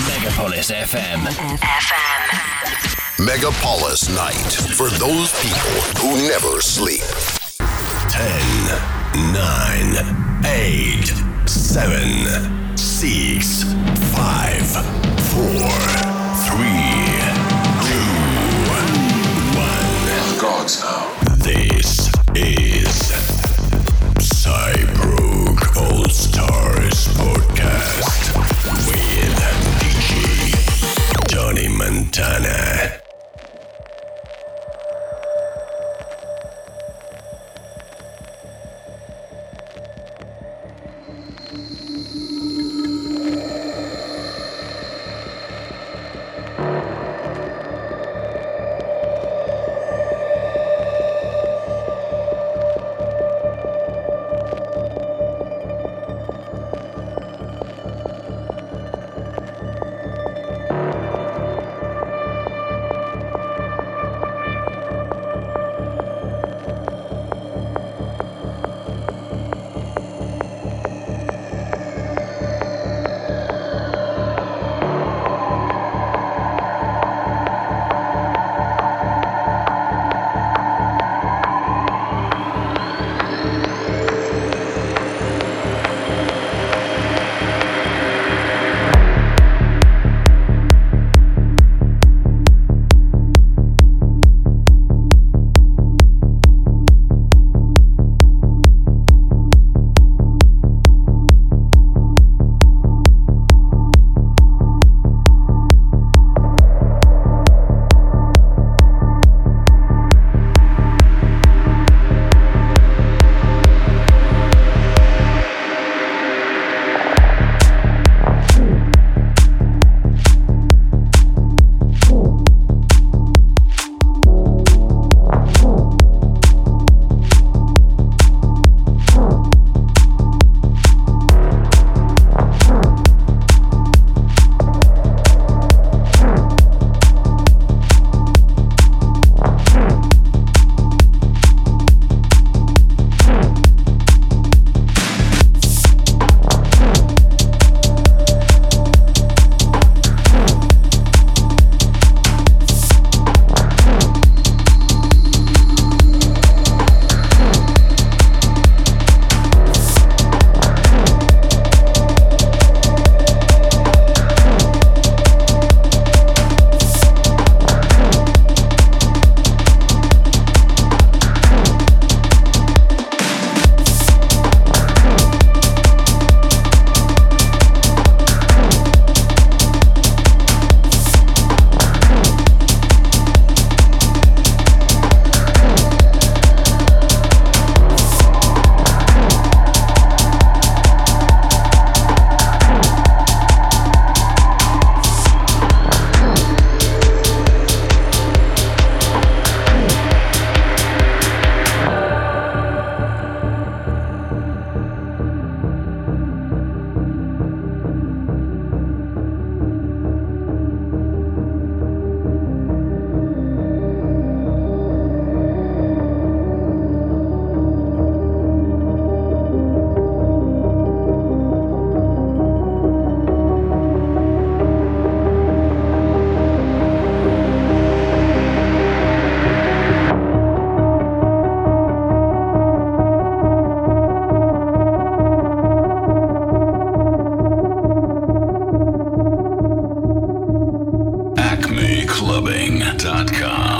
Megapolis FM. Megapolis Night for those people who never sleep. 10, 9, 8, 7, 6, 5, 4, 3, 2, 1. Gods now. This is Psy-Prog All Stars Podcast Montana. clubbing.com.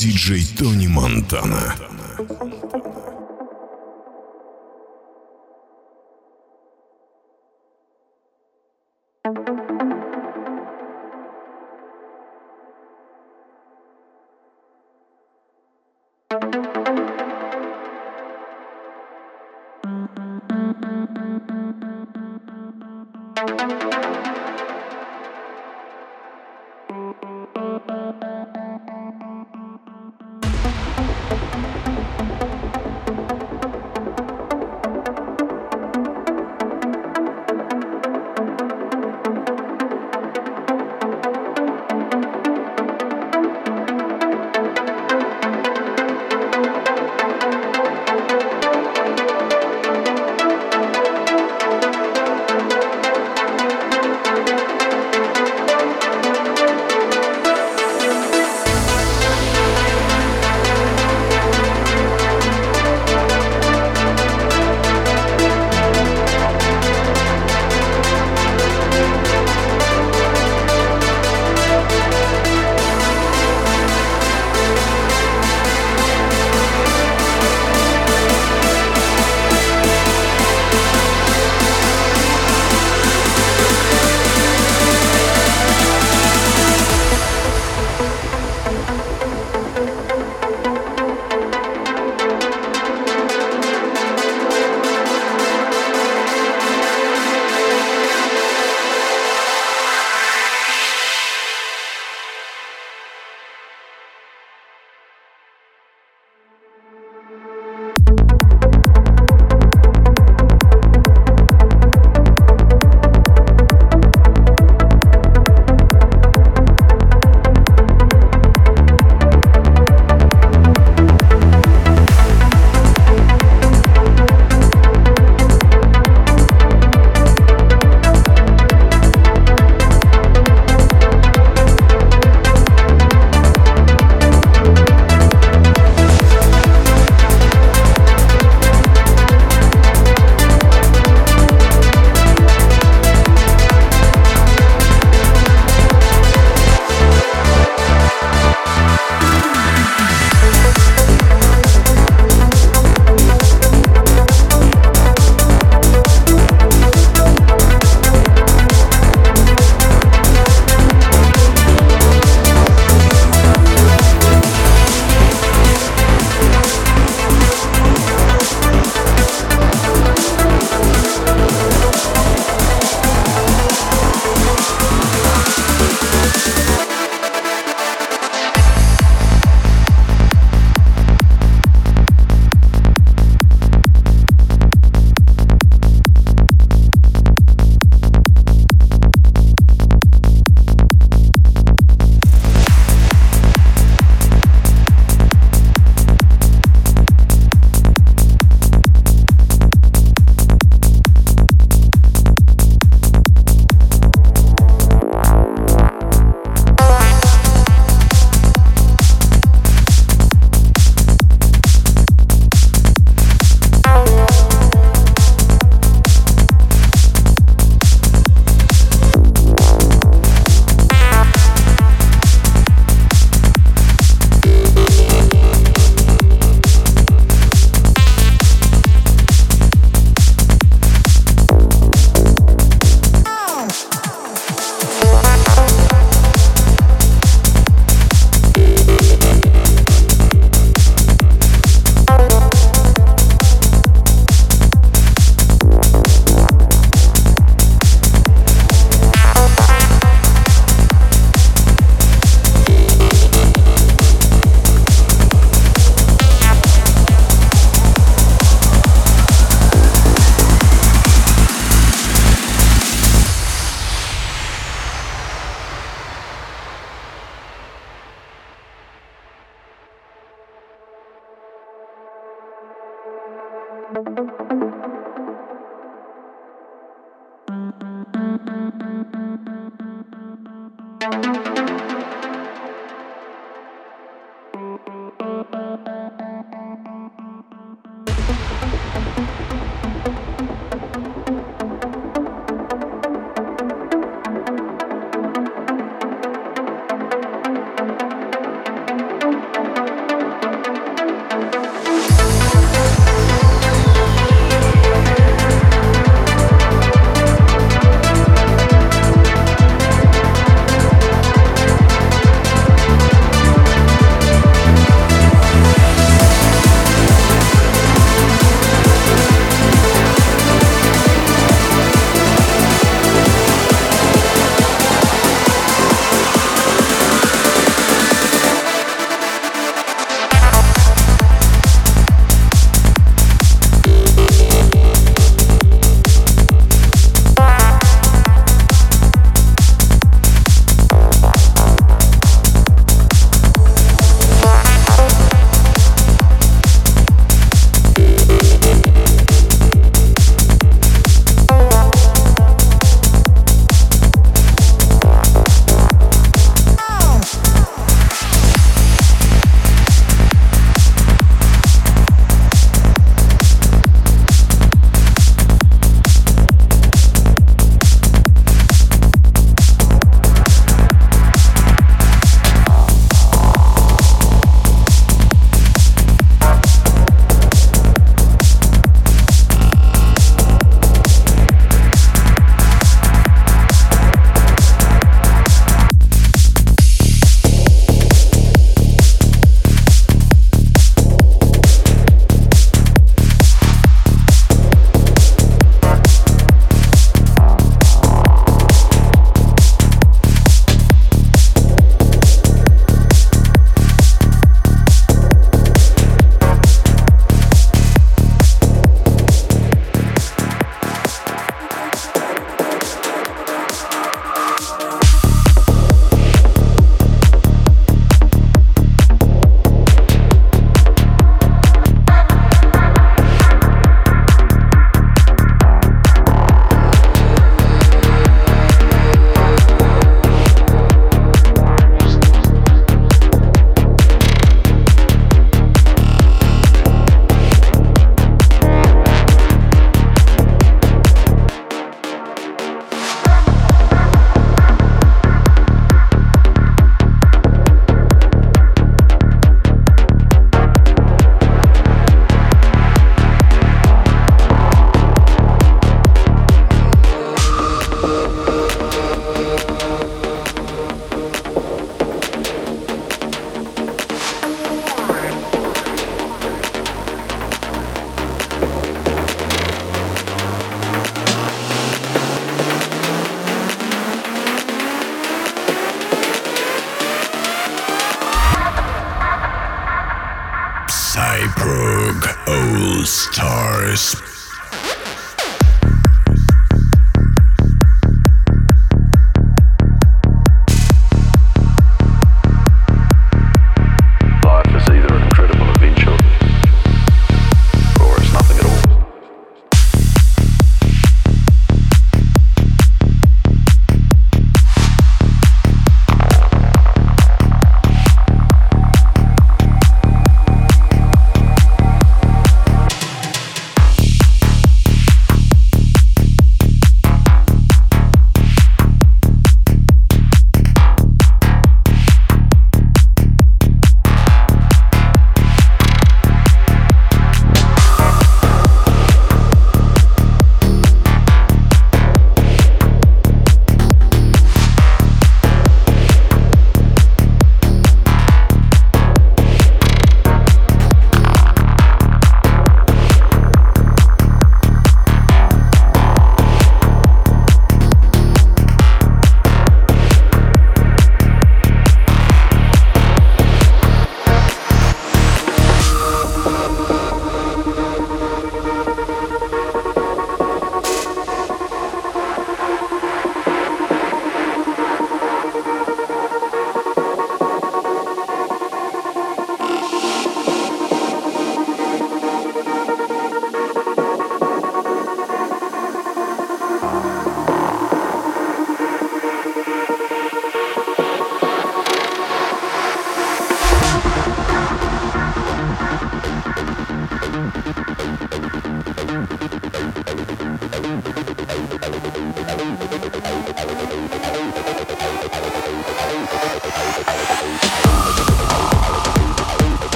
диджей Тони Монтана.